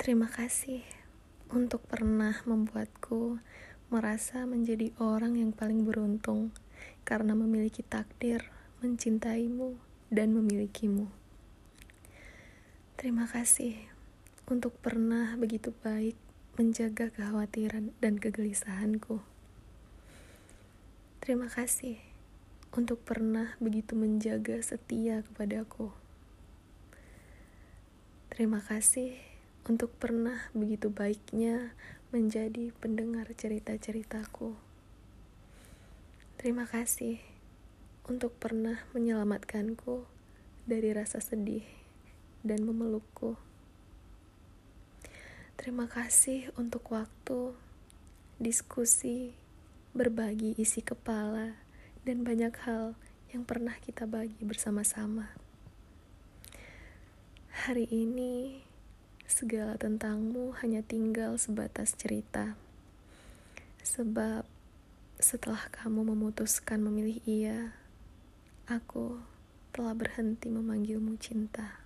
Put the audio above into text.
Terima kasih untuk pernah membuatku merasa menjadi orang yang paling beruntung karena memiliki takdir mencintaimu dan memilikimu. Terima kasih untuk pernah begitu baik menjaga kekhawatiran dan kegelisahanku. Terima kasih untuk pernah begitu menjaga setia kepadaku. Terima kasih untuk pernah begitu baiknya menjadi pendengar cerita-ceritaku. Terima kasih untuk pernah menyelamatkanku dari rasa sedih dan memelukku. Terima kasih untuk waktu, diskusi, berbagi isi kepala, dan banyak hal yang pernah kita bagi bersama-sama. Hari ini, segala tentangmu hanya tinggal sebatas cerita, sebab setelah kamu memutuskan memilih ia, aku telah berhenti memanggilmu cinta.